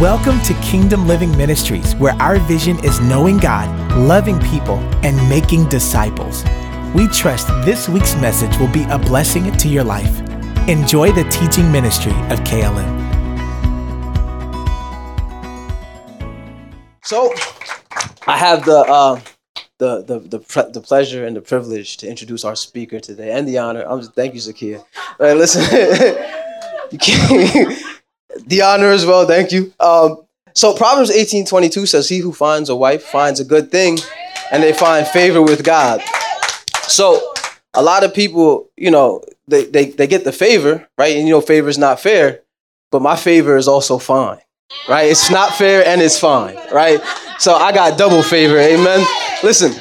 Welcome to Kingdom Living Ministries, where our vision is knowing God, loving people, and making disciples. We trust this week's message will be a blessing to your life. Enjoy the teaching ministry of KLM. So, I have the uh, the the the, pre- the pleasure and the privilege to introduce our speaker today, and the honor. I'm just, thank you, Zakia. Right, listen, you can't, the honor as well. Thank you. Um, so Proverbs 18:22 says, "He who finds a wife finds a good thing, and they find favor with God." So, a lot of people, you know, they they they get the favor, right? And you know, favor is not fair, but my favor is also fine right? It's not fair and it's fine, right? So I got double favor, amen. Listen,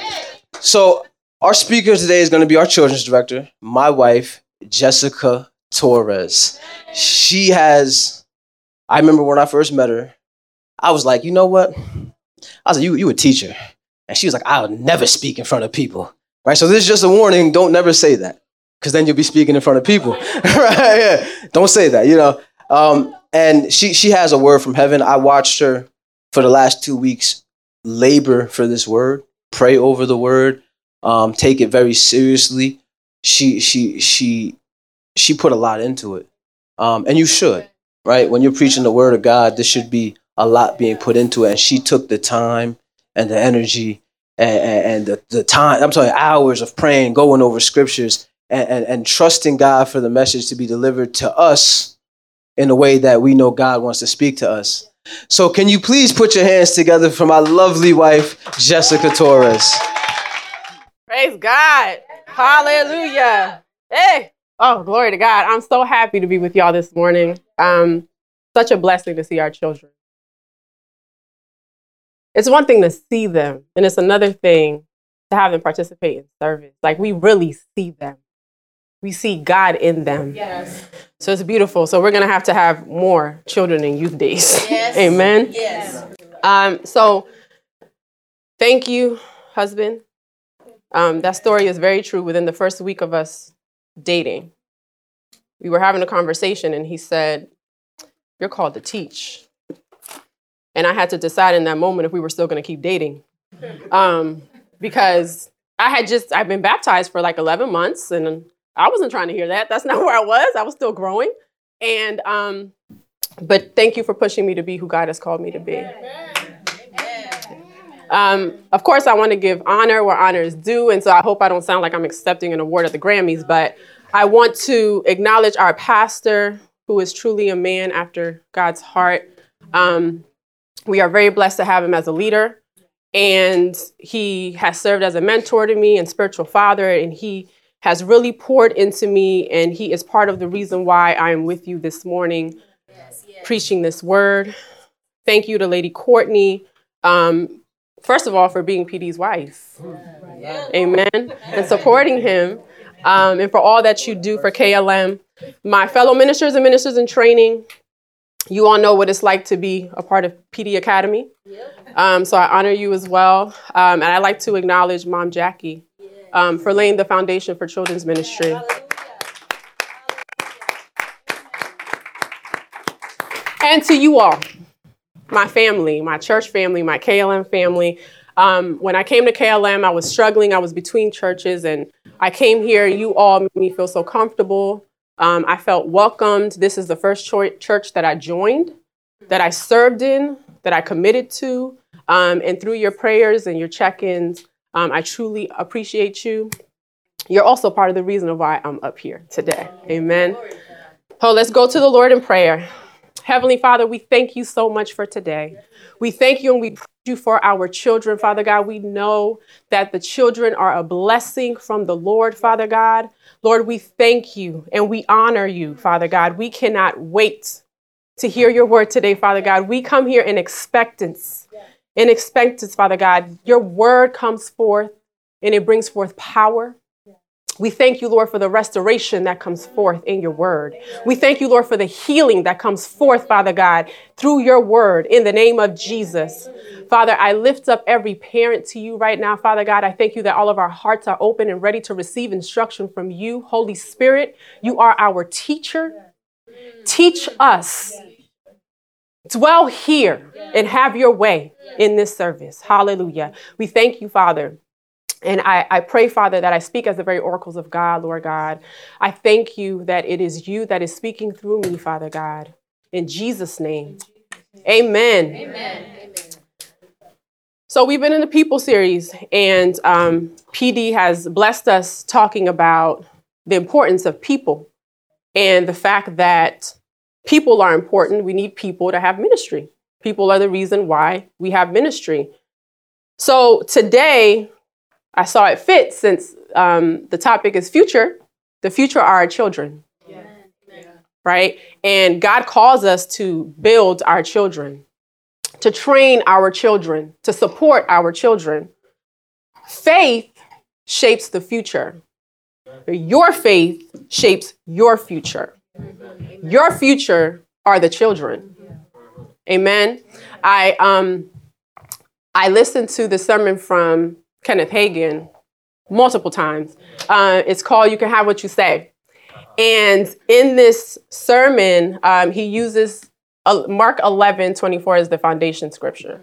so our speaker today is going to be our children's director, my wife, Jessica Torres. She has, I remember when I first met her, I was like, you know what? I was like, you, you a teacher. And she was like, I'll never speak in front of people, right? So this is just a warning. Don't never say that because then you'll be speaking in front of people, right? Yeah. Don't say that, you know. Um, and she she has a word from heaven. I watched her for the last two weeks labor for this word, pray over the word, um, take it very seriously. She she she she put a lot into it, um, and you should, right? When you're preaching the word of God, this should be a lot being put into it. And she took the time and the energy and, and the, the time. I'm sorry, hours of praying, going over scriptures, and, and, and trusting God for the message to be delivered to us in a way that we know God wants to speak to us. So, can you please put your hands together for my lovely wife, Jessica Torres? Praise God. Hallelujah. Hey. Oh, glory to God. I'm so happy to be with y'all this morning. Um, such a blessing to see our children. It's one thing to see them, and it's another thing to have them participate in service. Like we really see them. We see God in them. Yes. So it's beautiful. So we're gonna have to have more children in youth days. Yes. Amen. Yes. Um, so thank you, husband. Um, that story is very true. Within the first week of us dating, we were having a conversation, and he said, You're called to teach. And I had to decide in that moment if we were still going to keep dating. Um, because I had just, I've been baptized for like 11 months, and I wasn't trying to hear that. That's not where I was. I was still growing. And, um, but thank you for pushing me to be who God has called me to be. Um, of course, I want to give honor where honor is due, and so I hope I don't sound like I'm accepting an award at the Grammys, but I want to acknowledge our pastor, who is truly a man after God's heart. Um, we are very blessed to have him as a leader, and he has served as a mentor to me and spiritual father, and he has really poured into me, and he is part of the reason why I am with you this morning preaching this word. Thank you to Lady Courtney. Um, first of all, for being PD's wife. Amen. And supporting him. Um, and for all that you do for KLM. My fellow ministers and ministers in training, you all know what it's like to be a part of PD Academy. Um, so I honor you as well. Um, and I'd like to acknowledge Mom Jackie um, for laying the foundation for children's ministry. And to you all, my family, my church family, my KLM family. Um, when I came to KLM, I was struggling. I was between churches, and I came here. You all made me feel so comfortable. Um, I felt welcomed. This is the first cho- church that I joined, that I served in, that I committed to. Um, and through your prayers and your check ins, um, I truly appreciate you. You're also part of the reason of why I'm up here today. Amen. Oh, let's go to the Lord in prayer. Heavenly Father, we thank you so much for today. We thank you and we praise you for our children, Father God. We know that the children are a blessing from the Lord, Father God. Lord, we thank you and we honor you, Father God. We cannot wait to hear your word today, Father God. We come here in expectance, in expectance, Father God. Your word comes forth and it brings forth power. We thank you, Lord, for the restoration that comes forth in your word. We thank you, Lord, for the healing that comes forth, Father God, through your word in the name of Jesus. Father, I lift up every parent to you right now, Father God. I thank you that all of our hearts are open and ready to receive instruction from you. Holy Spirit, you are our teacher. Teach us Dwell here and have your way in this service. Hallelujah. We thank you, Father. And I, I pray, Father, that I speak as the very oracles of God, Lord God. I thank you that it is you that is speaking through me, Father God. In Jesus' name. Amen. Amen. So we've been in the people series, and um, PD has blessed us talking about the importance of people and the fact that people are important. We need people to have ministry. People are the reason why we have ministry. So today, I saw it fit since um, the topic is future. The future are our children. Yeah. Right? And God calls us to build our children to train our children, to support our children. Faith shapes the future. Your faith shapes your future. Your future are the children. Amen. I um I listened to the sermon from Kenneth Hagin multiple times. Uh, it's called "You Can Have What You Say," and in this sermon, um, he uses Mark 11, 24 is the foundation scripture.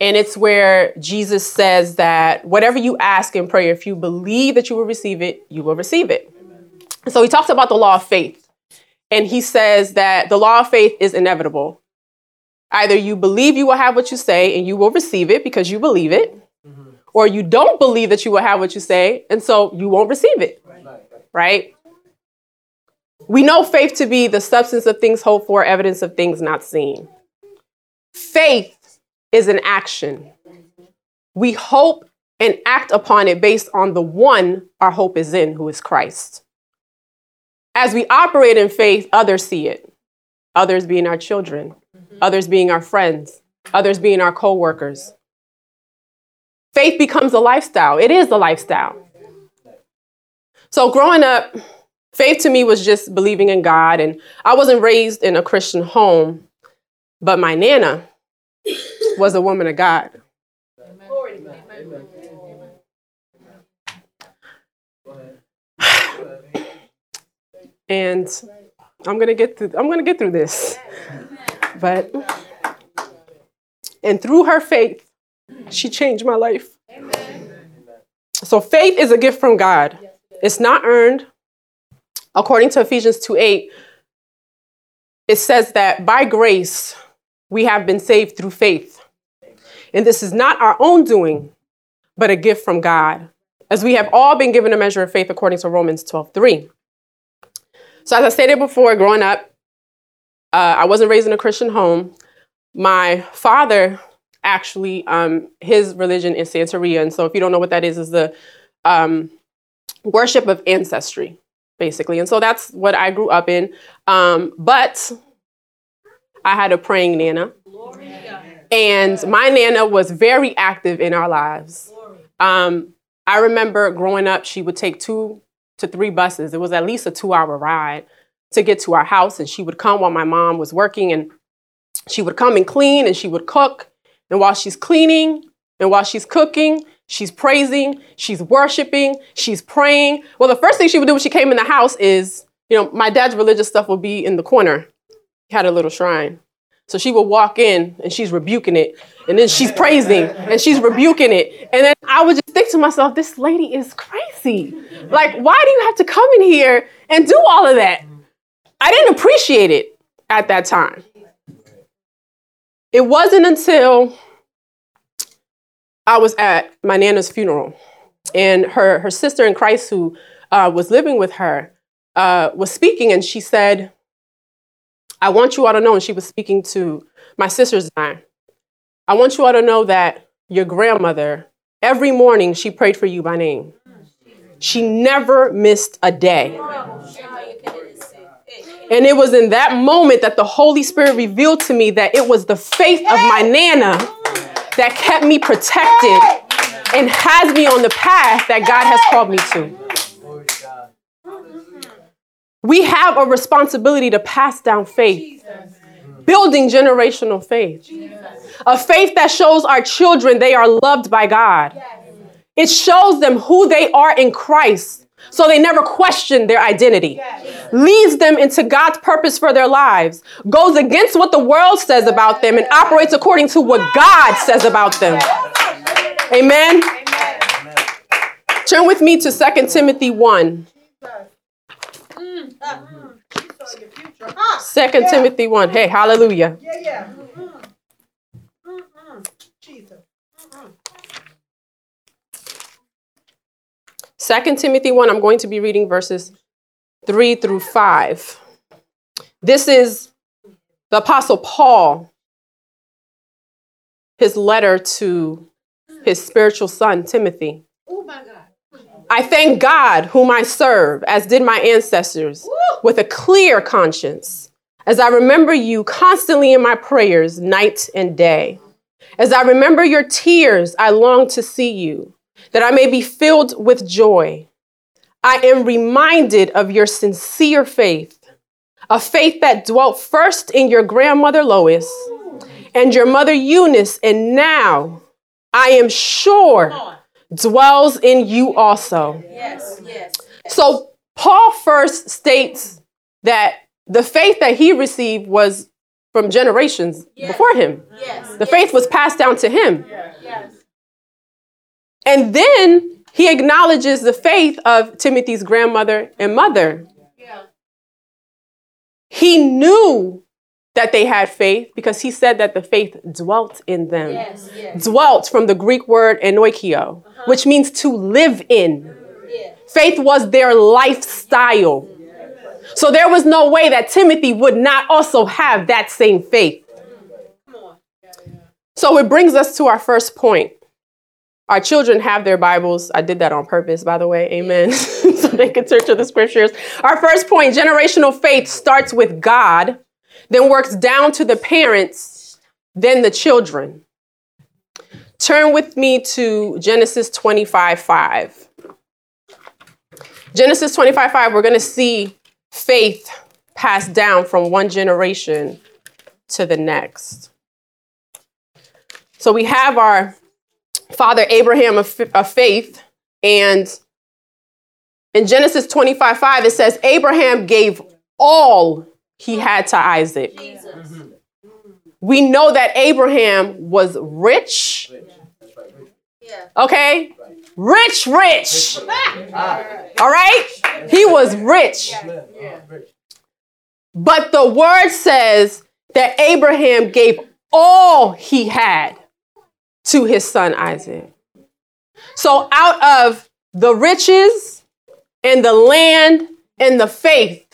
And it's where Jesus says that whatever you ask in prayer, if you believe that you will receive it, you will receive it. So he talks about the law of faith. And he says that the law of faith is inevitable. Either you believe you will have what you say and you will receive it because you believe it. Or you don't believe that you will have what you say, and so you won't receive it. Right? We know faith to be the substance of things hoped for, evidence of things not seen. Faith is an action. We hope and act upon it based on the one our hope is in, who is Christ. As we operate in faith, others see it. Others being our children, others being our friends, others being our co workers. Faith becomes a lifestyle. It is a lifestyle. So, growing up, faith to me was just believing in God. And I wasn't raised in a Christian home, but my Nana was a woman of God. And I'm gonna get through I'm gonna get through this. But and through her faith, she changed my life. So faith is a gift from God. It's not earned, according to Ephesians 2 8, it says that by grace we have been saved through faith. And this is not our own doing, but a gift from God, as we have all been given a measure of faith according to Romans 12 3. So, as I stated before, growing up, uh, I wasn't raised in a Christian home. My father actually, um, his religion is Santeria. And so, if you don't know what that is, is the um, worship of ancestry basically. And so that's what I grew up in. Um, but I had a praying Nana. And my Nana was very active in our lives. Um, I remember growing up, she would take two to three buses. It was at least a two hour ride to get to our house. And she would come while my mom was working and she would come and clean and she would cook. And while she's cleaning and while she's cooking, She's praising, she's worshiping, she's praying. Well, the first thing she would do when she came in the house is, you know, my dad's religious stuff would be in the corner. He had a little shrine. So she would walk in and she's rebuking it. And then she's praising and she's rebuking it. And then I would just think to myself, this lady is crazy. Like, why do you have to come in here and do all of that? I didn't appreciate it at that time. It wasn't until I was at my Nana's funeral, and her, her sister in Christ, who uh, was living with her, uh, was speaking, and she said, I want you all to know, and she was speaking to my sisters and I, I want you all to know that your grandmother, every morning, she prayed for you by name. She never missed a day. And it was in that moment that the Holy Spirit revealed to me that it was the faith of my Nana that kept me protected and has me on the path that God has called me to. We have a responsibility to pass down faith, building generational faith. A faith that shows our children they are loved by God. It shows them who they are in Christ. So they never question their identity. Leads them into God's purpose for their lives. Goes against what the world says about them and operates according to what God says about them. Amen. Turn with me to 2 Timothy 1. 2 Timothy 1. Hey, hallelujah. Yeah, yeah. Jesus. 2 Timothy 1, I'm going to be reading verses 3 through 5. This is the Apostle Paul, his letter to his spiritual son, Timothy. Oh my God. I thank God, whom I serve, as did my ancestors, with a clear conscience, as I remember you constantly in my prayers, night and day. As I remember your tears, I long to see you, that I may be filled with joy. I am reminded of your sincere faith, a faith that dwelt first in your grandmother Lois and your mother Eunice, and now I am sure dwells in you also. Yes, yes. So Paul first states that the faith that he received was from generations before him. Yes. The faith was passed down to him. Yes. And then he acknowledges the faith of Timothy's grandmother and mother. Yeah. He knew that they had faith because he said that the faith dwelt in them. Yes, yes. Dwelt from the Greek word enoikio, uh-huh. which means to live in. Yeah. Faith was their lifestyle. So there was no way that Timothy would not also have that same faith. So it brings us to our first point. Our children have their Bibles. I did that on purpose, by the way. Amen. so they can turn to the scriptures. Our first point generational faith starts with God, then works down to the parents, then the children. Turn with me to Genesis 25 5. Genesis 25 5, we're going to see faith passed down from one generation to the next. So we have our father Abraham of, of faith, and in Genesis 25 5, it says, Abraham gave all he had to Isaac. Jesus. We know that Abraham was rich, Yeah. okay? Rich, rich. All right? He was rich. But the word says that Abraham gave all he had to his son Isaac. So, out of the riches and the land and the faith,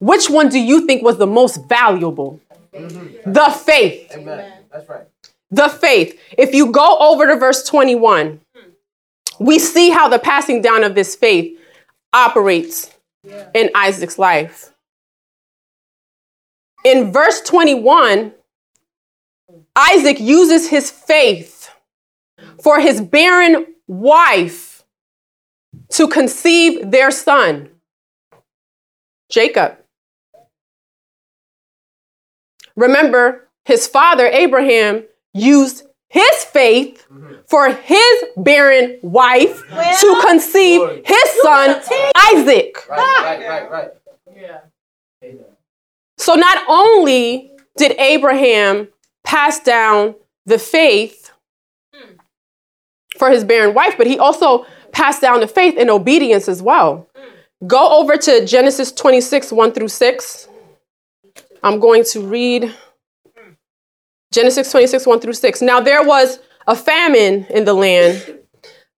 which one do you think was the most valuable? Mm-hmm. The faith. Amen. That's right. The faith. If you go over to verse 21, we see how the passing down of this faith operates in Isaac's life. In verse 21, Isaac uses his faith for his barren wife to conceive their son, Jacob. Remember, his father, Abraham, used his faith for his barren wife to conceive his son, Isaac. Right, right, right, right. So not only did Abraham pass down the faith for his barren wife, but he also passed down the faith in obedience as well. Go over to Genesis 26, 1 through 6. I'm going to read Genesis 26, 1 through 6. Now there was a famine in the land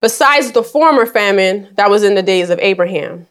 besides the former famine that was in the days of Abraham.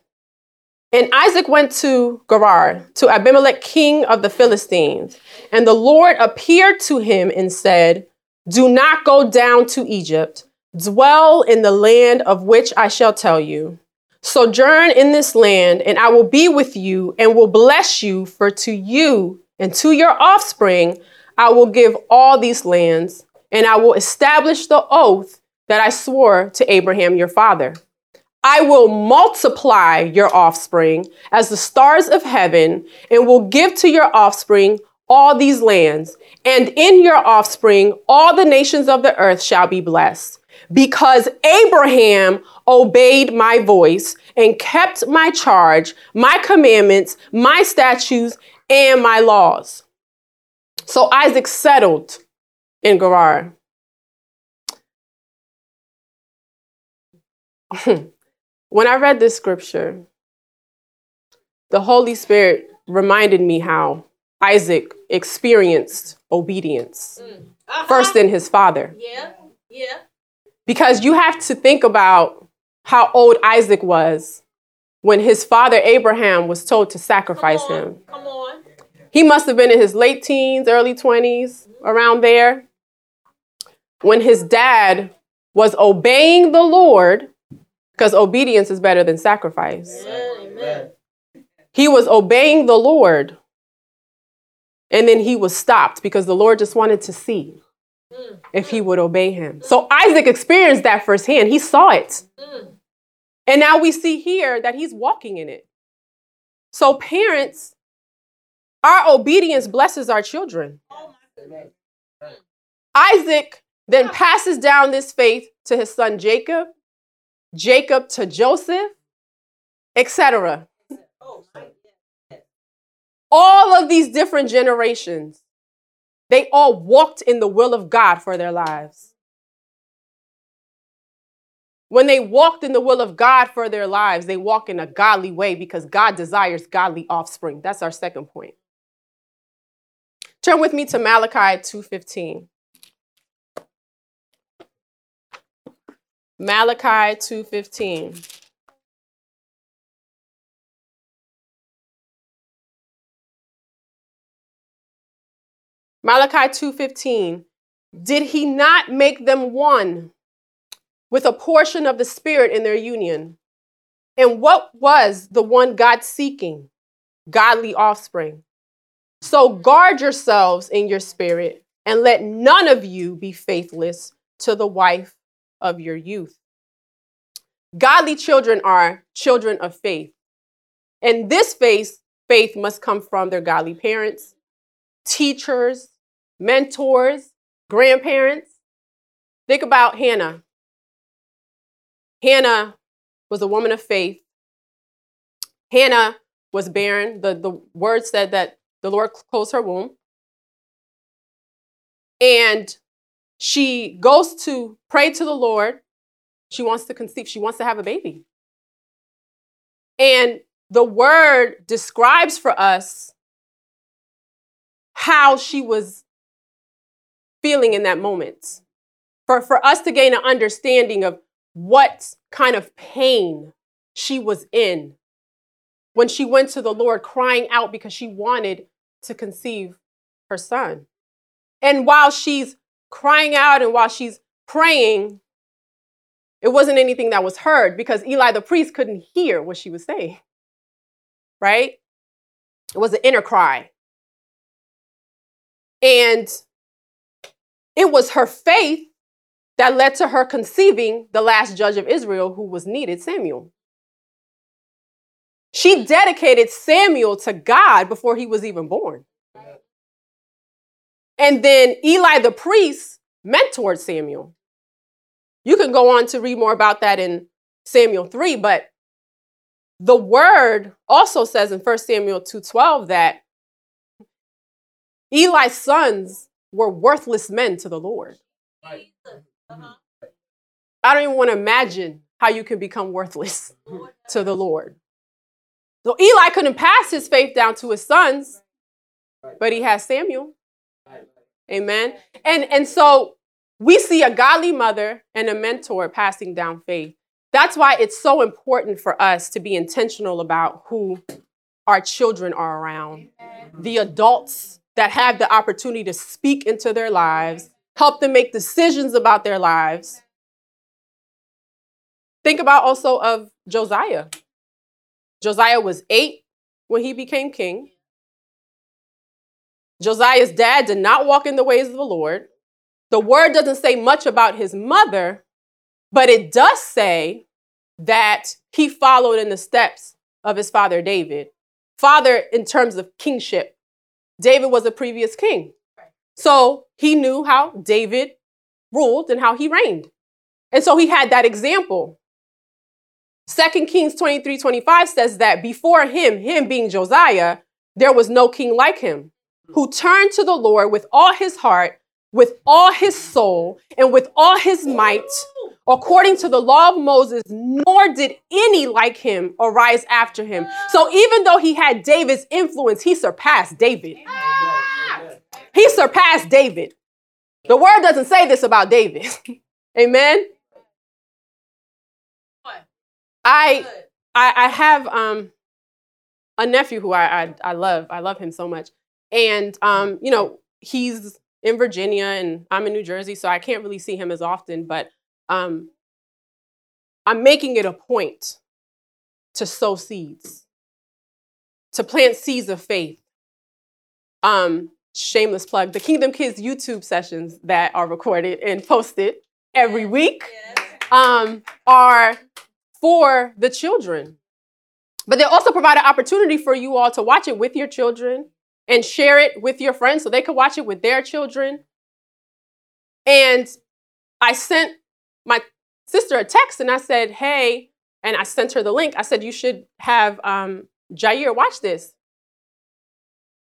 And Isaac went to Gerar, to Abimelech, king of the Philistines. And the Lord appeared to him and said, Do not go down to Egypt. Dwell in the land of which I shall tell you. Sojourn in this land, and I will be with you and will bless you, for to you and to your offspring I will give all these lands, and I will establish the oath that I swore to Abraham your father. I will multiply your offspring as the stars of heaven, and will give to your offspring all these lands. And in your offspring, all the nations of the earth shall be blessed, because Abraham obeyed my voice and kept my charge, my commandments, my statutes, and my laws. So Isaac settled in Gerar. when I read this scripture, the Holy Spirit reminded me how Isaac experienced obedience Uh-huh. first in his father. Yeah. Yeah. Because you have to think about how old Isaac was when his father Abraham was told to sacrifice Come on. him. Come on. He must have been in his late teens, early 20s, around there, when his dad was obeying the Lord, because obedience is better than sacrifice. Amen. He was obeying the Lord, and then he was stopped because the Lord just wanted to see. If he would obey him. So Isaac experienced that firsthand. He saw it. And now we see here that he's walking in it. So, parents, our obedience blesses our children. Isaac then passes down this faith to his son Jacob, Jacob to Joseph, etc. All of these different generations, they all walked in the will of God for their lives. When they walked in the will of God for their lives, they walk in a godly way because God desires godly offspring. That's our second point. Turn with me to Malachi 2:15. Malachi 2:15. Malachi 2:15 Did he not make them one with a portion of the spirit in their union? And what was the one God seeking? Godly offspring. So guard yourselves in your spirit and let none of you be faithless to the wife of your youth. Godly children are children of faith. And this faith, faith must come from their godly parents, teachers, mentors, grandparents. Think about Hannah. Hannah was a woman of faith. Hannah was barren. The, the word said that the Lord closed her womb. And she goes to pray to the Lord. She wants to conceive, she wants to have a baby. And the word describes for us how she was feeling in that moment. For, for us to gain an understanding of what kind of pain she was in when she went to the Lord crying out because she wanted to conceive her son. And while she's crying out and while she's praying, it wasn't anything that was heard because Eli the priest couldn't hear what she was saying. Right? It was an inner cry. And it was her faith that led to her conceiving the last judge of Israel who was needed, Samuel. She dedicated Samuel to God before he was even born. And then Eli the priest mentored Samuel. You can go on to read more about that in Samuel 3, but the word also says in 1 Samuel 2:12 that Eli's sons were worthless men to the Lord. I don't even want to imagine how you can become worthless to the Lord. So Eli couldn't pass his faith down to his sons, but he has Samuel. Amen. And and so we see a godly mother and a mentor passing down faith. That's why it's so important for us to be intentional about who our children are around. The adults that have the opportunity to speak into their lives, help them make decisions about their lives. Think about also of Josiah. Josiah was eight when he became king. Josiah's dad did not walk in the ways of the Lord. The word doesn't say much about his mother, but it does say that he followed in the steps of his father David. Father, in terms of kingship, David was a previous king. So he knew how David ruled and how he reigned. And so he had that example. Second Kings 23 25 says that before him, him being Josiah, there was no king like him who turned to the Lord with all his heart, with all his soul, and with all his might, according to the law of Moses, nor did any like him arise after him. So even though he had David's influence, he surpassed David. He surpassed David. The word doesn't say this about David. Amen. I I, I have um, a nephew who I, I I love. I love him so much, and um, you know he's in Virginia and I'm in New Jersey, so I can't really see him as often. But um, I'm making it a point to sow seeds, to plant seeds of faith. Um, shameless plug: the Kingdom Kids YouTube sessions that are recorded and posted every week um, are for the children. But they also provide an opportunity for you all to watch it with your children and share it with your friends so they can watch it with their children. And I sent my sister a text and I said, hey, and I sent her the link. I said, you should have um, Jair watch this.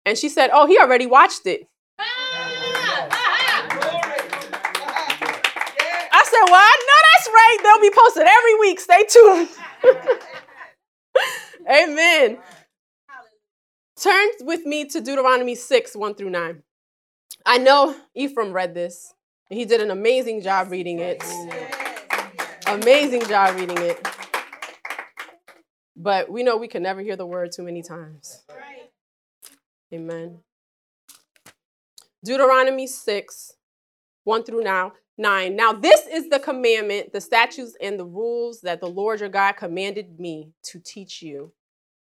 And she said, oh, he already watched it. I said, well, I know that's right. They'll be posted every week. Stay tuned. Amen. Turn with me to Deuteronomy 6, 1 through 9. I know Ephraim read this, and he did an amazing job reading it. Amazing job reading it. But we know we can never hear the word too many times. Amen. Deuteronomy 6, 1 through now, 9. Now, this is the commandment, the statutes, and the rules that the Lord your God commanded me to teach you,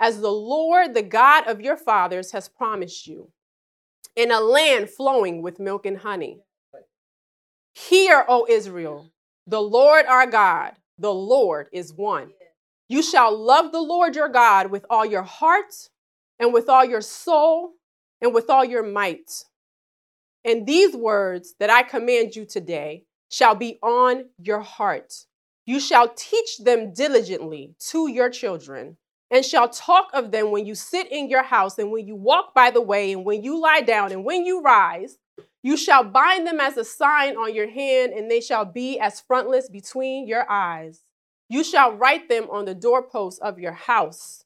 as the Lord, the God of your fathers, has promised you, in a land flowing with milk and honey. Hear, O Israel, the Lord our God, the Lord is one. You shall love the Lord your God with all your heart, and with all your soul, and with all your might. And these words that I command you today shall be on your heart. You shall teach them diligently to your children, and shall talk of them when you sit in your house, and when you walk by the way, and when you lie down, and when you rise. You shall bind them as a sign on your hand, and they shall be as frontlets between your eyes. You shall write them on the doorposts of your house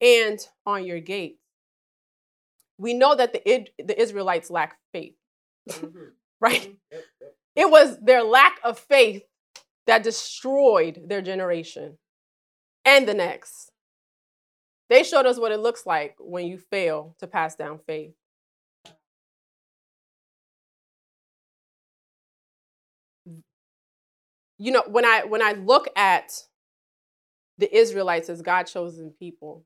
and on your gate. We know that the, the Israelites lack faith, mm-hmm. right? Mm-hmm. It was their lack of faith that destroyed their generation and the next. They showed us what it looks like when you fail to pass down faith. You know, when I when I look at the Israelites as God chosen people,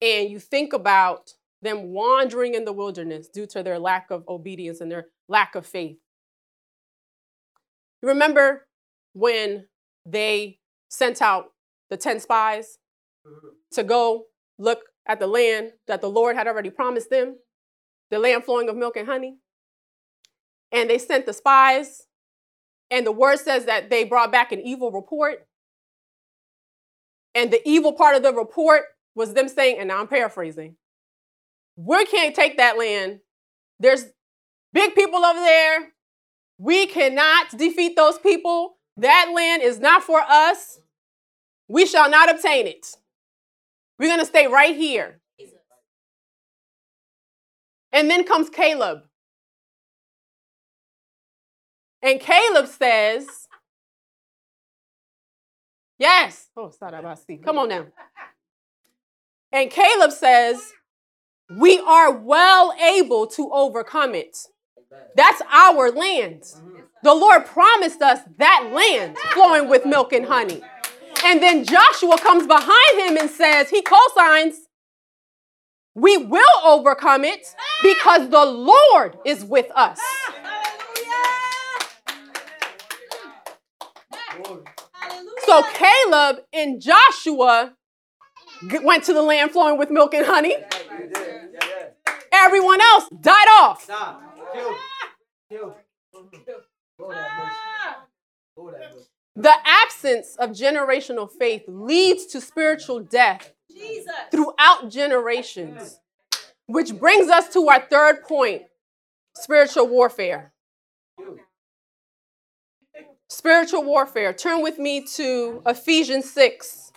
and you think about them wandering in the wilderness due to their lack of obedience and their lack of faith. You remember when they sent out the 10 spies to go look at the land that the Lord had already promised them, the land flowing of milk and honey? And they sent the spies, and the word says that they brought back an evil report. And the evil part of the report was them saying, and now I'm paraphrasing, we can't take that land. There's big people over there. We cannot defeat those people. That land is not for us. We shall not obtain it. We're going to stay right here. And then comes Caleb. And Caleb says, Yes. Oh, Sadabasi. Come on now. And Caleb says, We are well able to overcome it. That's our land. The Lord promised us that land flowing with milk and honey. And then Joshua comes behind him and says, he co-signs, we will overcome it because the Lord is with us. So Caleb and Joshua went to the land flowing with milk and honey. Everyone else died off. The absence of generational faith leads to spiritual death Jesus. throughout generations, which brings us to our third point spiritual warfare. Spiritual warfare. Turn with me to Ephesians 6.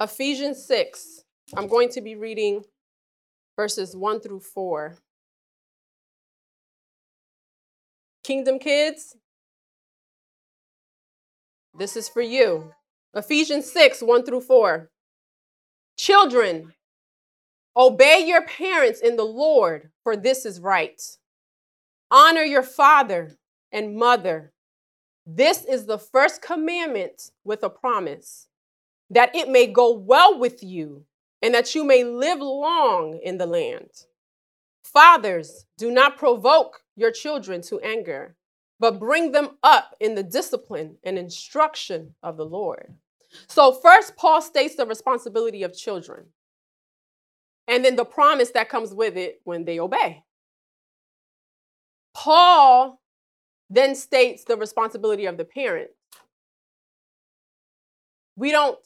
Ephesians 6. I'm going to be reading verses 1 through 4. Kingdom kids, this is for you. Ephesians 6, 1 through 4. Children, obey your parents in the Lord, for this is right. Honor your father and mother. This is the first commandment with a promise that it may go well with you and that you may live long in the land. Fathers, do not provoke your children to anger, but bring them up in the discipline and instruction of the Lord. So, first, Paul states the responsibility of children, and then the promise that comes with it when they obey. Paul then states the responsibility of the parent. We don't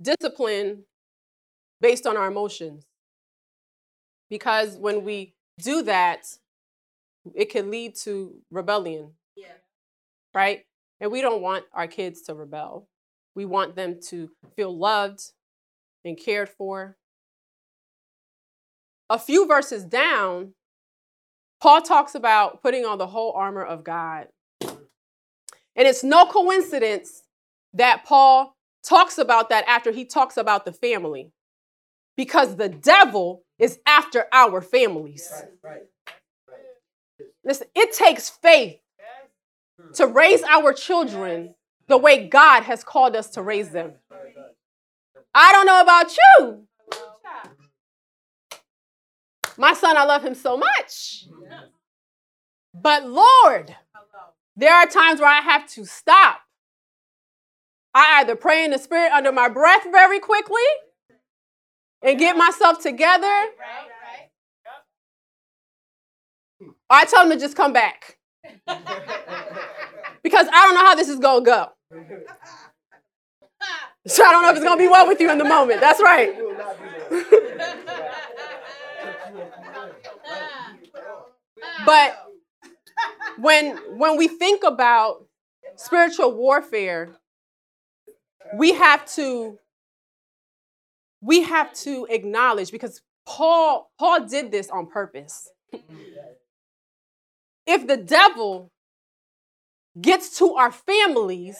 discipline based on our emotions because when we do that, it can lead to rebellion, Yeah. right? And we don't want our kids to rebel. We want them to feel loved and cared for. A few verses down, Paul talks about putting on the whole armor of God. And it's no coincidence that Paul talks about that after he talks about the family, because the devil is after our families. Listen, it takes faith to raise our children the way God has called us to raise them. I don't know about you. My son, I love him so much. But Lord, there are times where I have to stop. I either pray in the spirit under my breath very quickly and get myself together, or I tell him to just come back. because I don't know how this is going to go. So I don't know if it's going to be well with you in the moment. That's right. But when when we think about spiritual warfare, we have to we have to acknowledge because Paul Paul did this on purpose. If the devil gets to our families,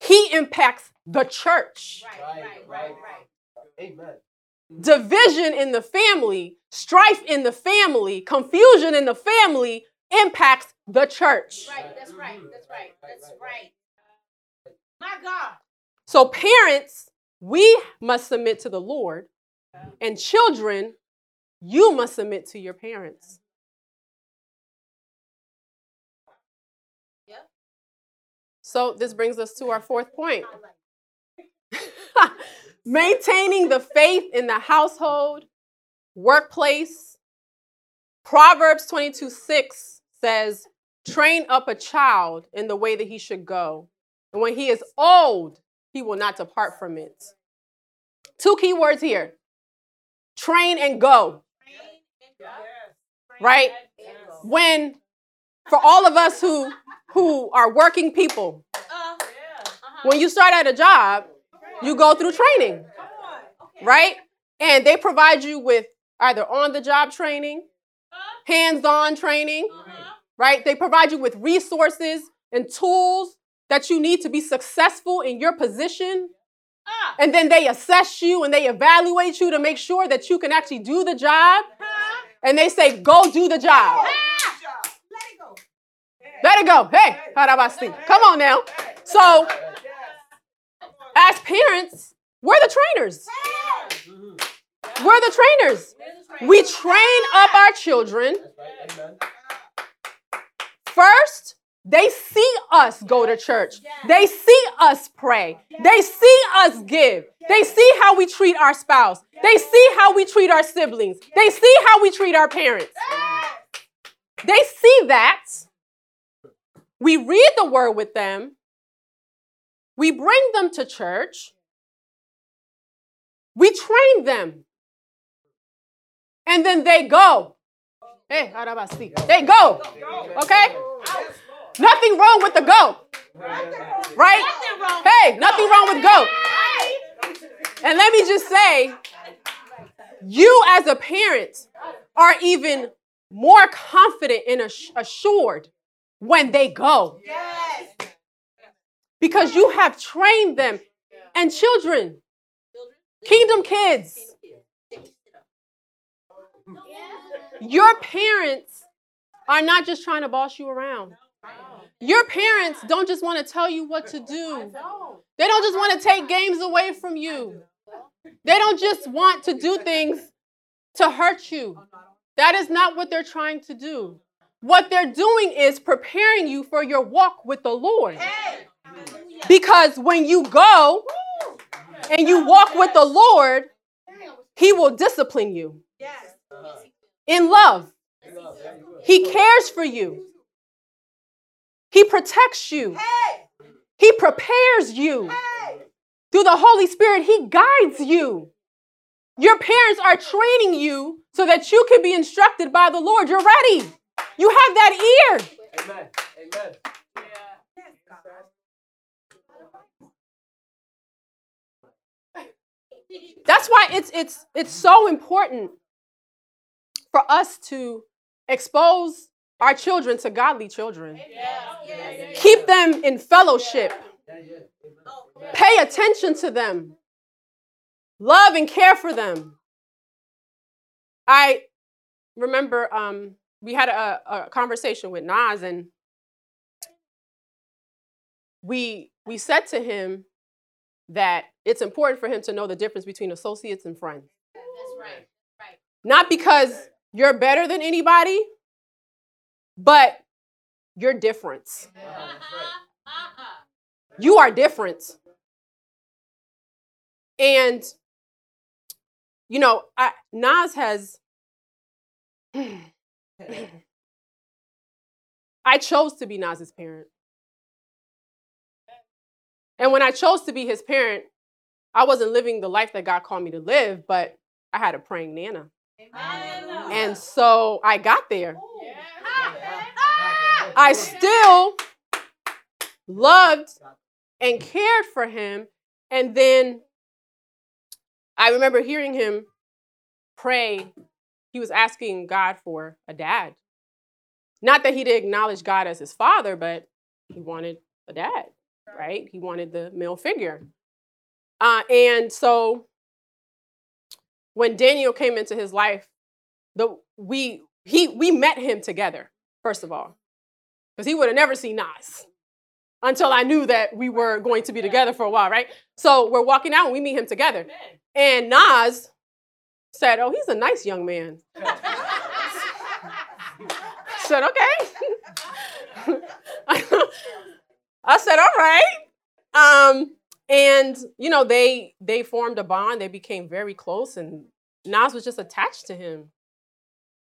he impacts the church. Amen. Division in the family, strife in the family, confusion in the family impacts the church. Right, that's right, that's right, that's right. My God. So, parents, we must submit to the Lord, and children, you must submit to your parents. So, this brings us to our fourth point maintaining the faith in the household, workplace. Proverbs 22 6 says, Train up a child in the way that he should go. And when he is old, he will not depart from it. Two key words here train and go, right? When, for all of us who, who are working people, when you start at a job, you go through training, right? And they provide you with either on the job training, hands on training, right? They provide you with resources and tools that you need to be successful in your position. And then they assess you and they evaluate you to make sure that you can actually do the job. And they say, go do the job. Let it go. Hey, harabasti. Come on now. So, as parents, we're the trainers. We're the trainers. We train up our children. First, they see us go to church. They see us pray. They see us give. They see how we treat our spouse. They see how we treat our siblings. They see how we treat our parents. They see that. We read the word with them. We bring them to church. We train them. And then they go. Hey, they go. Okay? Nothing wrong with the go. Right? Hey, nothing wrong with go. And let me just say, you as a parent are even more confident and assured when they go. Yes. Because you have trained them. And children, kingdom kids, your parents are not just trying to boss you around. Your parents don't just want to tell you what to do. They don't just want to take games away from you. They don't just want to do things to hurt you. That is not what they're trying to do. What they're doing is preparing you for your walk with the Lord. Because when you go and you walk with the Lord, He will discipline you in love. He cares for you. He protects you. He prepares you. Through the Holy Spirit, He guides you. Your parents are training you so that you can be instructed by the Lord. You're ready. You have that ear. Amen. Amen. That's why it's it's it's so important for us to expose our children to godly children. Keep them in fellowship. Pay attention to them. Love and care for them. I remember um, we had a, a conversation with Nas, and we we said to him that it's important for him to know the difference between associates and friends. That's right. Right. Not because you're better than anybody, but your difference. You are different. And, you know, I, Nas has. I chose to be Nas's parent. And when I chose to be his parent, I wasn't living the life that God called me to live, but I had a praying Nana. And so I got there. I still loved and cared for him. And then I remember hearing him pray. He was asking God for a dad. Not that he didn't acknowledge God as his father, but he wanted a dad, right? He wanted the male figure. Uh, and so when Daniel came into his life, the we he we met him together, first of all because he would have never seen Nas until I knew that we were going to be together for a while, right? So we're walking out and we meet him together. And Nas said, Oh, he's a nice young man. said, Okay. I said, All right. Um, and you know, they they formed a bond, they became very close, and Nas was just attached to him.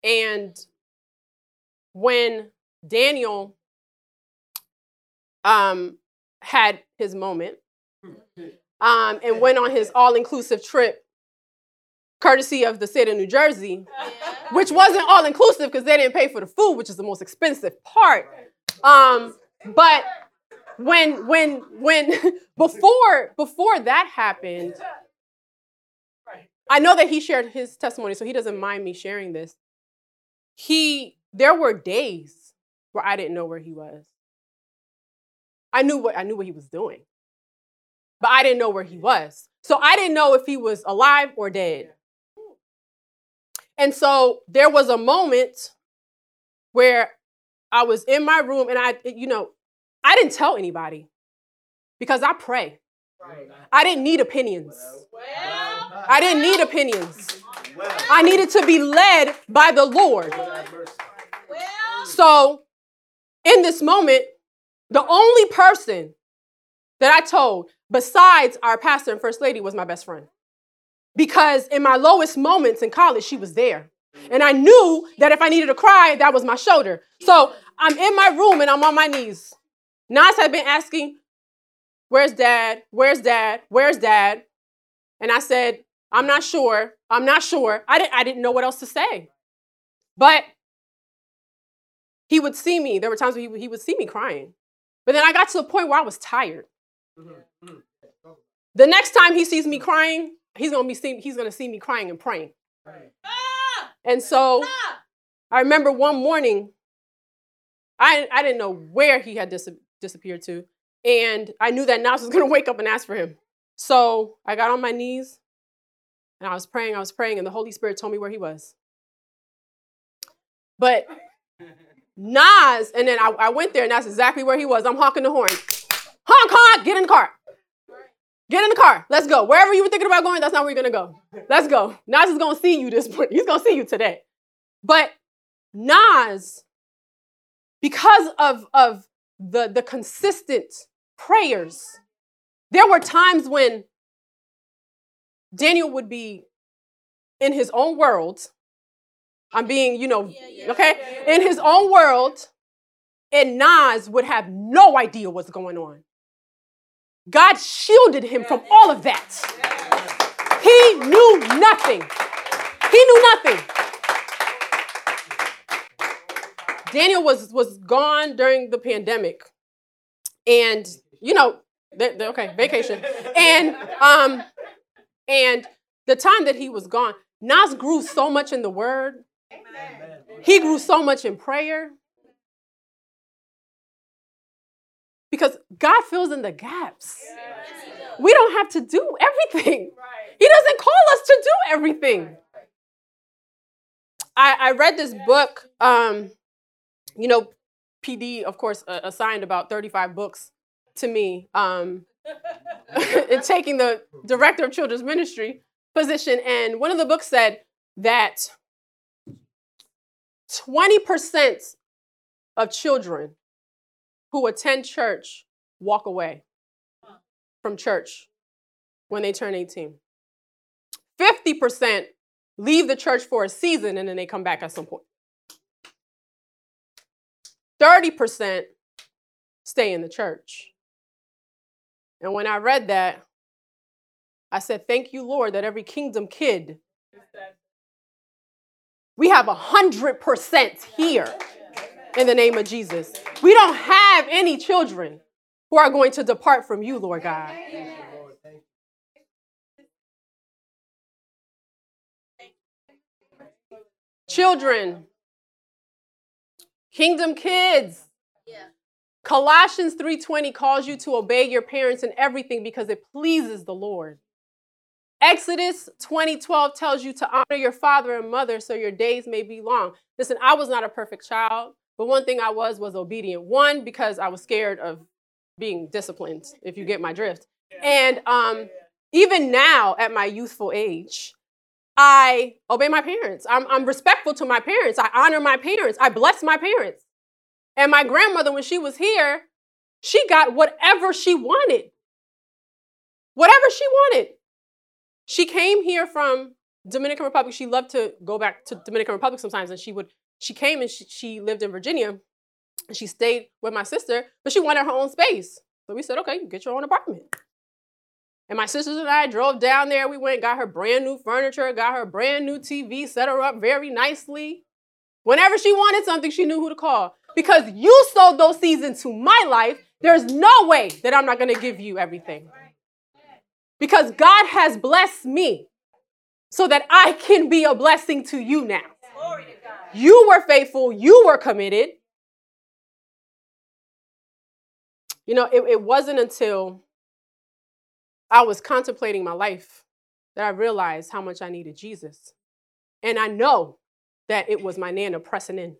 And when Daniel um, had his moment um, and went on his all inclusive trip, courtesy of the state of New Jersey, which wasn't all inclusive because they didn't pay for the food, which is the most expensive part. Um, but when when when before before that happened i know that he shared his testimony so he doesn't mind me sharing this he there were days where i didn't know where he was I knew what I knew what he was doing. But I didn't know where he was. So I didn't know if he was alive or dead. And so there was a moment where I was in my room and I, you know, I didn't tell anybody because I pray. I didn't need opinions. I didn't need opinions. I needed to be led by the Lord. So in this moment, the only person that I told, besides our pastor and first lady, was my best friend. Because in my lowest moments in college, she was there. And I knew that if I needed to cry, that was my shoulder. So I'm in my room and I'm on my knees. Nas had been asking, Where's dad? Where's dad? Where's dad? And I said, I'm not sure. I'm not sure. I didn't, I didn't know what else to say. But he would see me. There were times where he, he would see me crying. But then I got to the point where I was tired. Mm-hmm. Mm-hmm. The next time he sees me crying, he's gonna be see, he's gonna see me crying and praying. Ah! And so ah! I remember one morning, I, I didn't know where he had dis- disappeared to. And I knew that Nas was gonna wake up and ask for him. So I got on my knees and I was praying, I was praying, and the Holy Spirit told me where he was. But Nas, and then I, I went there, and that's exactly where he was. I'm honking the horn. Honk, honk, get in the car. Get in the car. Let's go. Wherever you were thinking about going, that's not where you're gonna go. Let's go. Nas is gonna see you this morning. He's gonna see you today. But Nas, because of, of the, the consistent prayers, there were times when Daniel would be in his own world. I'm being, you know, okay, in his own world, and Nas would have no idea what's going on. God shielded him from all of that. He knew nothing. He knew nothing. Daniel was was gone during the pandemic, and you know, they're, they're- okay, vacation, and um, and the time that he was gone, Nas grew so much in the Word. He grew so much in prayer. Because God fills in the gaps. We don't have to do everything. He doesn't call us to do everything. I, I read this book, um, you know, PD, of course, uh, assigned about 35 books to me um, in taking the director of children's ministry position. And one of the books said that 20% of children who attend church walk away from church when they turn 18. 50% leave the church for a season and then they come back at some point. 30% stay in the church. And when I read that, I said, Thank you, Lord, that every kingdom kid, we have a 100% here in the name of Jesus. We don't have any children who are going to depart from you, Lord God. Children, kingdom kids. Colossians 3:20 calls you to obey your parents in everything because it pleases the Lord. Exodus 20:12 tells you to honor your father and mother so your days may be long. Listen, I was not a perfect child, but one thing I was was obedient. One because I was scared of being disciplined, if you get my drift. And um, even now at my youthful age, I obey my parents. I'm, I'm respectful to my parents. I honor my parents. I bless my parents. And my grandmother, when she was here, she got whatever she wanted. Whatever she wanted. She came here from Dominican Republic. She loved to go back to Dominican Republic sometimes, and she would. She came and she, she lived in Virginia, and she stayed with my sister, but she wanted her own space. So we said, okay, you get your own apartment. And my sisters and I drove down there. We went, got her brand new furniture, got her brand new TV, set her up very nicely. Whenever she wanted something, she knew who to call. Because you sowed those seeds into my life, there's no way that I'm not to give you everything. Because God has blessed me so that I can be a blessing to you now. You were faithful, you were committed. You know, it, it wasn't until I was contemplating my life that I realized how much I needed Jesus. And I know that it was my Nana pressing in,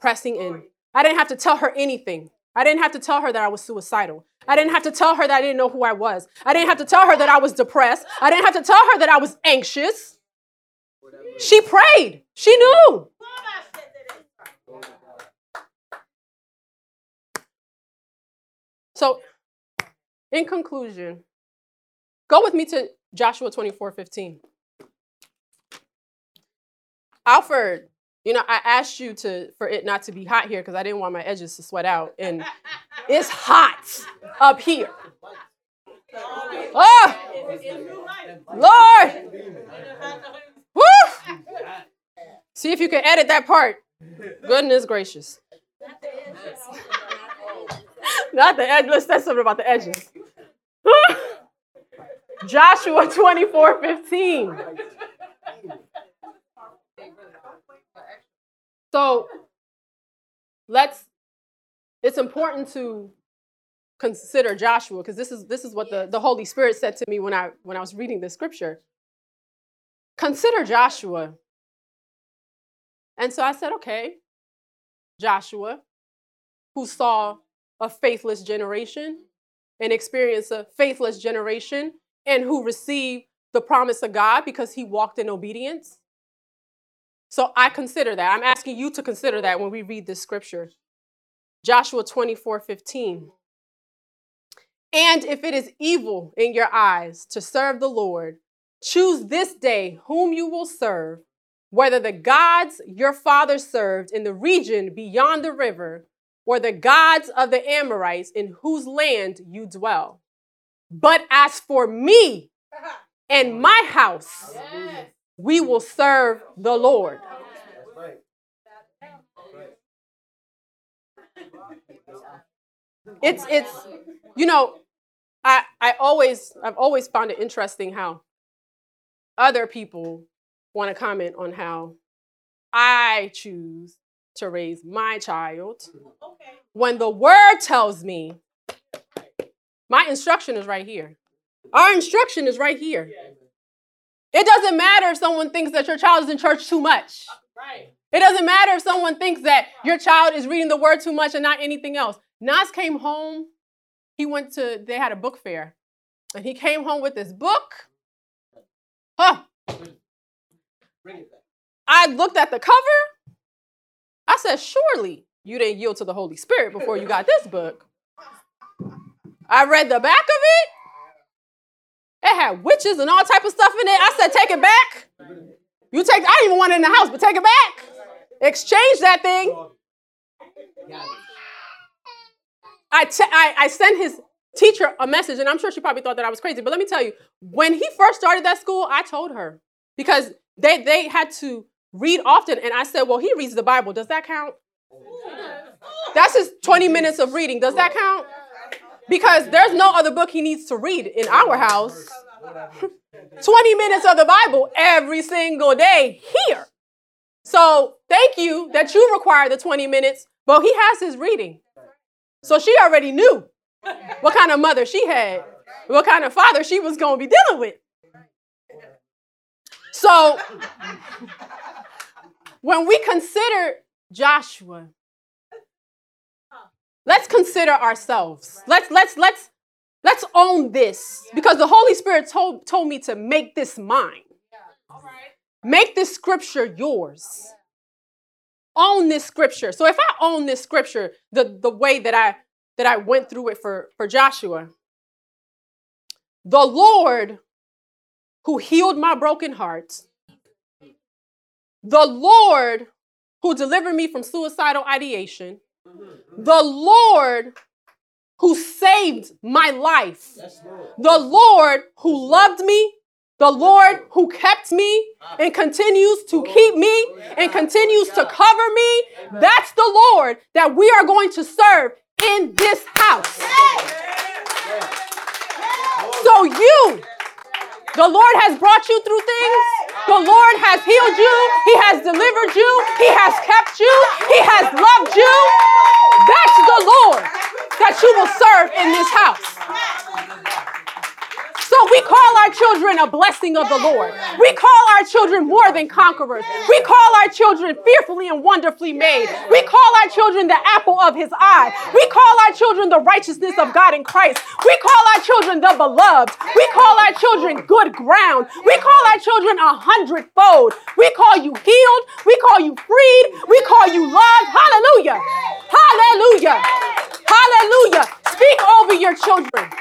pressing in. I didn't have to tell her anything. I didn't have to tell her that I was suicidal. I didn't have to tell her that I didn't know who I was. I didn't have to tell her that I was depressed. I didn't have to tell her that I was anxious. She prayed. She knew. So, in conclusion, go with me to Joshua 24 15. Alfred, you know, I asked you to for it not to be hot here because I didn't want my edges to sweat out. And it's hot up here. Oh, Lord. Woo! See if you can edit that part. Goodness gracious. Not the edge. Let's say something about the edges. Joshua 24 15. So let's, it's important to consider Joshua because this is this is what the, the Holy Spirit said to me when I when I was reading the scripture. Consider Joshua. And so I said, okay, Joshua, who saw a faithless generation and experienced a faithless generation and who received the promise of God because he walked in obedience. So I consider that. I'm asking you to consider that when we read this scripture. Joshua 24 15. And if it is evil in your eyes to serve the Lord, choose this day whom you will serve, whether the gods your father served in the region beyond the river, or the gods of the Amorites in whose land you dwell. But as for me and my house, we will serve the Lord. It's it's you know, I I always I've always found it interesting how other people want to comment on how I choose to raise my child okay. when the word tells me my instruction is right here. Our instruction is right here. It doesn't matter if someone thinks that your child is in church too much. Uh, right. It doesn't matter if someone thinks that your child is reading the word too much and not anything else. Nas came home. He went to, they had a book fair. And he came home with this book. Huh. I looked at the cover. I said, surely you didn't yield to the Holy Spirit before you got this book. I read the back of it. It had witches and all type of stuff in it. I said, take it back. You take, I didn't even want it in the house, but take it back. Exchange that thing. I, I sent his teacher a message, and I'm sure she probably thought that I was crazy. But let me tell you, when he first started that school, I told her because they, they had to read often. And I said, Well, he reads the Bible. Does that count? That's his 20 minutes of reading. Does that count? Because there's no other book he needs to read in our house. 20 minutes of the Bible every single day here. So thank you that you require the 20 minutes, but he has his reading. So she already knew what kind of mother she had, what kind of father she was going to be dealing with. So when we consider Joshua, let's consider ourselves. Let's let's let's let's own this because the Holy Spirit told told me to make this mine. Make this scripture yours. Own this scripture. So if I own this scripture the, the way that I that I went through it for, for Joshua, the Lord who healed my broken heart, the Lord who delivered me from suicidal ideation, the Lord who saved my life, the Lord who loved me, the Lord who kept me and continues to oh, keep me oh, and continues to oh, cover me. That's the Lord that we are going to serve in this house. So you, the Lord has brought you through things. The Lord has healed you. He has delivered you. He has kept you. He has loved you. That's the Lord that you will serve in this house. So we call our children a blessing of the Lord. We call our children more than conquerors. We call our children fearfully and wonderfully made. We call our children the apple of his eye. We call our children the righteousness of God in Christ. We call our children the beloved. We call our children good ground. We call our children a hundredfold. We call you healed. We call you freed. We call you loved. Hallelujah. Hallelujah. Hallelujah. Speak over your children.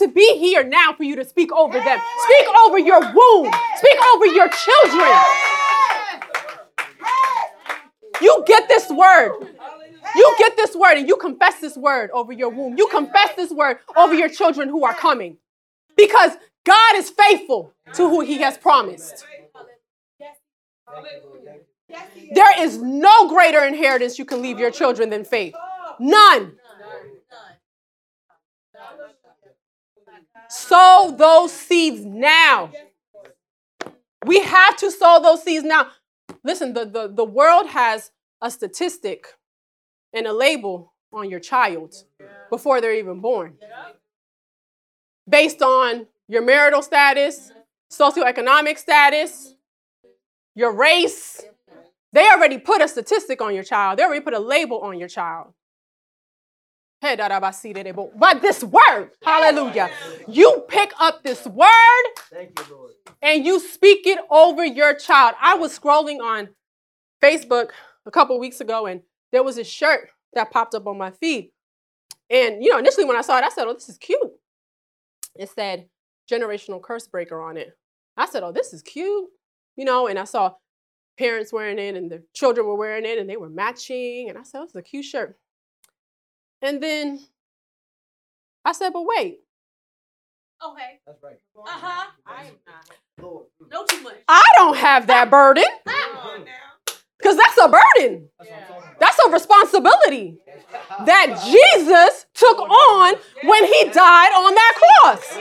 They don't have to be here now for you to speak over them. Speak over your womb. Speak over your children. You get this word. You get this word and you confess this word over your womb. You confess this word over your children who are coming. Because God is faithful to who he has promised. There is no greater inheritance you can leave your children than faith. None. Sow those seeds now. We have to sow those seeds now. Listen, the, the, the world has a statistic and a label on your child before they're even born. Based on your marital status, socioeconomic status, your race. They already put a statistic on your child. They already put a label on your child. But this word, hallelujah, you pick up this word and you speak it over your child. I was scrolling on Facebook a couple weeks ago and there was a shirt that popped up on my feed. And, you know, initially when I saw it, I said, oh, this is cute. It said generational curse breaker on it. I said, oh, this is cute. You know, and I saw parents wearing it and the children were wearing it and they were matching. And I said, oh, this is a cute shirt. And then I said, but wait. Okay. That's right. Uh huh. I am not. No too much. I don't have that burden because that's a burden. That's a responsibility that Jesus took on when he died on that cross.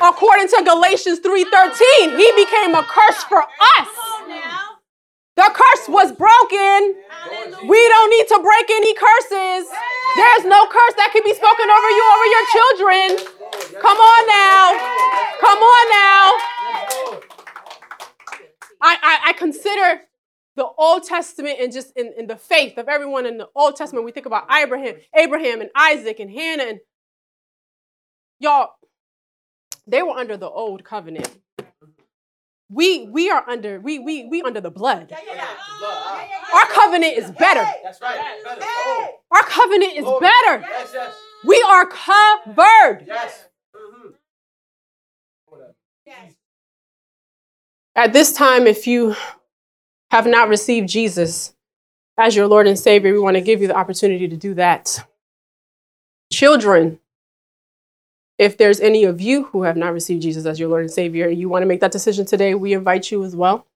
According to Galatians 3:13, he became a curse for us. The curse was broken. We don't need to break any curses. There's no curse that can be spoken over you over your children. Come on now. Come on now. I, I, I consider the Old Testament and just in, in the faith of everyone in the Old Testament. We think about Abraham, Abraham and Isaac and Hannah and y'all, they were under the old covenant. We we are under we we we under the blood. Our covenant is better. That's right. Better. Oh, Our covenant is Glory. better. yes, yes. We are covered. Yes. Mhm. At this time, if you have not received Jesus as your Lord and Savior, we want to give you the opportunity to do that. Children, if there's any of you who have not received Jesus as your Lord and Savior, and you want to make that decision today, we invite you as well.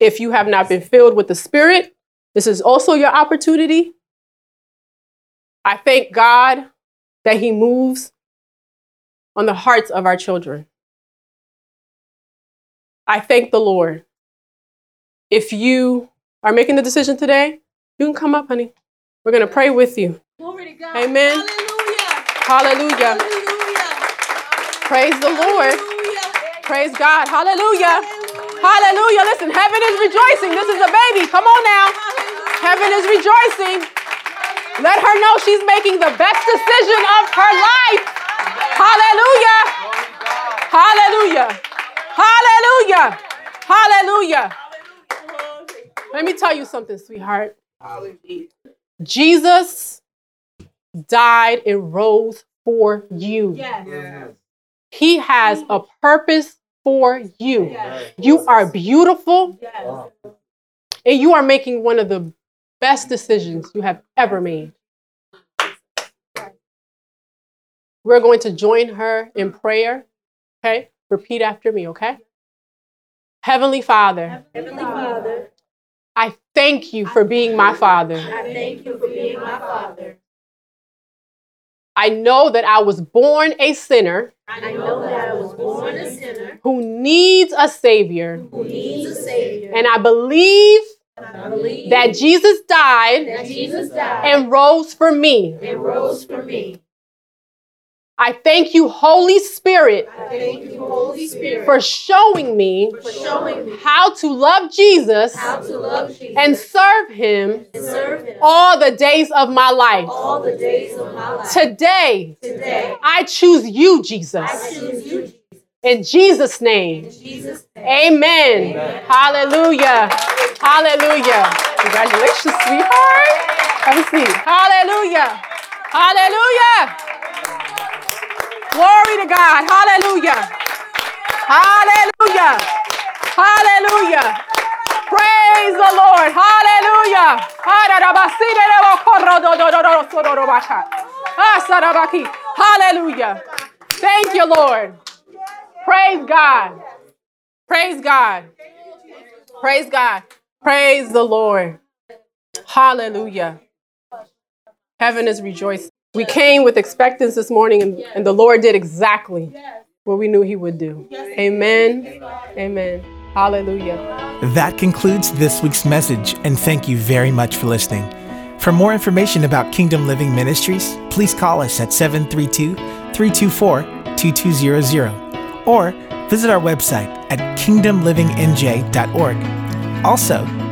If you have not been filled with the Spirit, this is also your opportunity. I thank God that He moves on the hearts of our children. I thank the Lord. If you are making the decision today, you can come up, honey. We're going to pray with you. Glory to God. Amen. Hallelujah. Hallelujah. Hallelujah. Praise the Lord. Hallelujah. Praise God. Hallelujah. Hallelujah. Listen, heaven is rejoicing. This is a baby. Come on now. Heaven is rejoicing. Let her know she's making the best decision of her life. Hallelujah. Hallelujah. Hallelujah. Hallelujah. Let me tell you something, sweetheart. Jesus died and rose for you. Yes. He has a purpose for you. Yes. You are beautiful Yes. and you are making one of the best decisions you have ever made. We're going to join her in prayer. Okay? Repeat after me, okay? Heavenly Father, Heavenly Father, I thank you for being my Father. I thank you for being my Father. I know that I was born a sinner I know that I was born a sinner who needs a Savior, who needs a Savior. and I believe I believe that Jesus died that Jesus died and rose for me. and rose for me. I thank you, Holy Spirit, thank you, Holy Spirit, for showing me for showing me how to love Jesus to love Jesus and serve him and serve Him all the days of my life. all the days of my life. Today, Today, I choose you, I Jesus. choose you, Jesus. In Jesus' name. In Jesus' name. Amen. Hallelujah. Hallelujah. Congratulations, sweetheart. Have a seat. Hallelujah. Hallelujah. Glory to God. Hallelujah. Hallelujah. Hallelujah. Praise the Lord. Hallelujah. Hallelujah. Thank you, Lord. Praise God. Praise God. Praise God. Praise the Lord. Hallelujah. Heaven is rejoicing. We came with expectance this morning, and, and the Lord did exactly what we knew He would do. Amen. Amen. Hallelujah. That concludes this week's message, and thank you very much for listening. For more information about Kingdom Living Ministries, please call us at 732 324 2200 or visit our website at kingdomlivingnj.org. Also,